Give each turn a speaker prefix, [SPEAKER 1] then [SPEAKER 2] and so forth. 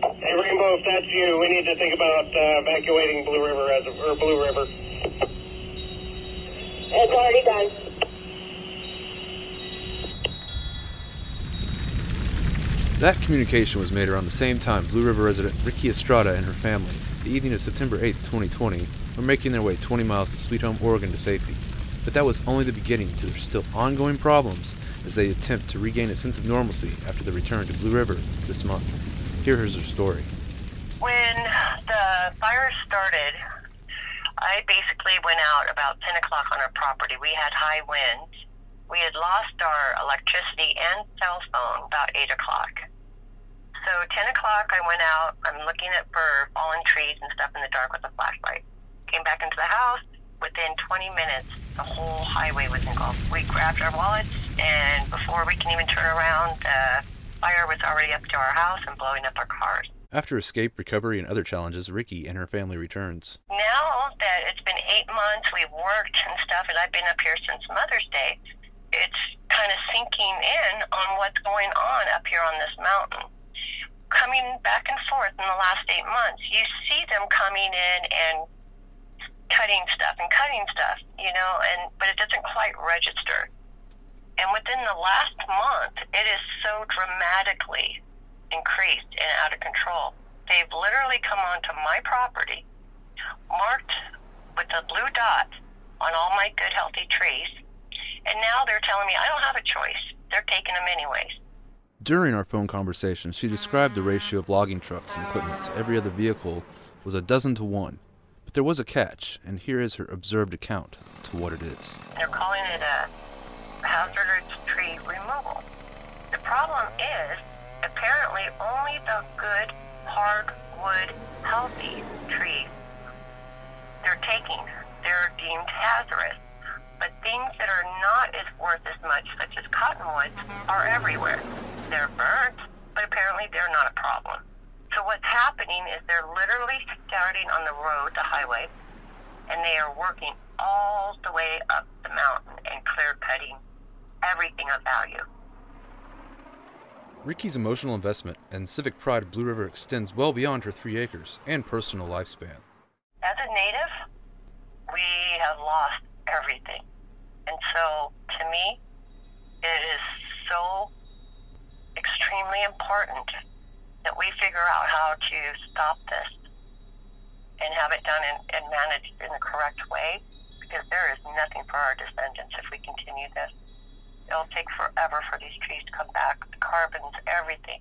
[SPEAKER 1] Hey, Rainbow, if that's you, we need to think about uh, evacuating Blue River as a, or Blue River.
[SPEAKER 2] It's already done.
[SPEAKER 3] That communication was made around the same time Blue River resident Rikki Estrada and her family, the evening of September 8, 2020, were making their way 20 miles to Sweet Home, Oregon to safety. But that was only the beginning to their still ongoing problems as they attempt to regain a sense of normalcy after the return to Blue River this month. Here is her story.
[SPEAKER 4] When the fire started, I basically went out about 10 o'clock on our property. We had high winds. We had lost our electricity and cell phone about 8 o'clock. So 10 o'clock, I went out. I'm looking at for fallen trees and stuff in the dark with a flashlight. Came back into the house. Within 20 minutes, the whole highway was engulfed. We grabbed our wallets, and before we can even turn around, the fire was already up to our house and blowing up our cars.
[SPEAKER 3] After escape, recovery, and other challenges, Rikki and her family returns.
[SPEAKER 4] Now that it's been eight months, we've worked and stuff, and I've been up here since Mother's Day, it's kind of sinking in on what's going on up here on this mountain. Coming back and forth in the last eight months, you see them coming in and cutting stuff and cutting stuff, you know, and but it doesn't quite register. And within the last month, it is so dramatically increased and out of control. They've literally come onto my property, marked with a blue dot on all my good, healthy trees, and now they're telling me I don't have a choice. They're taking them anyways.
[SPEAKER 3] During our phone conversation, she described the ratio of logging trucks and equipment to every other vehicle was a dozen to one. But there was a catch, and here is her observed account to what it is.
[SPEAKER 4] They're calling it a hazardous tree removal. The problem is, apparently, only the good, hardwood, healthy trees they're taking. They're deemed hazardous. But things that are not as worth as much, such as cottonwoods, are everywhere. They're burnt, but apparently they're not a problem. So what's happening is they're literally starting on the road, the highway, and they are working all the way up the mountain and clear cutting everything of value.
[SPEAKER 3] Rikki's emotional investment and civic pride of Blue River extends well beyond her three acres and personal lifespan.
[SPEAKER 4] As a native, we have lost everything. And so, to me, it is so extremely important that we figure out how to stop this and have it done and, and managed in the correct way because there is nothing for our descendants if we continue this. Take forever for these trees to come back, the carbons, everything.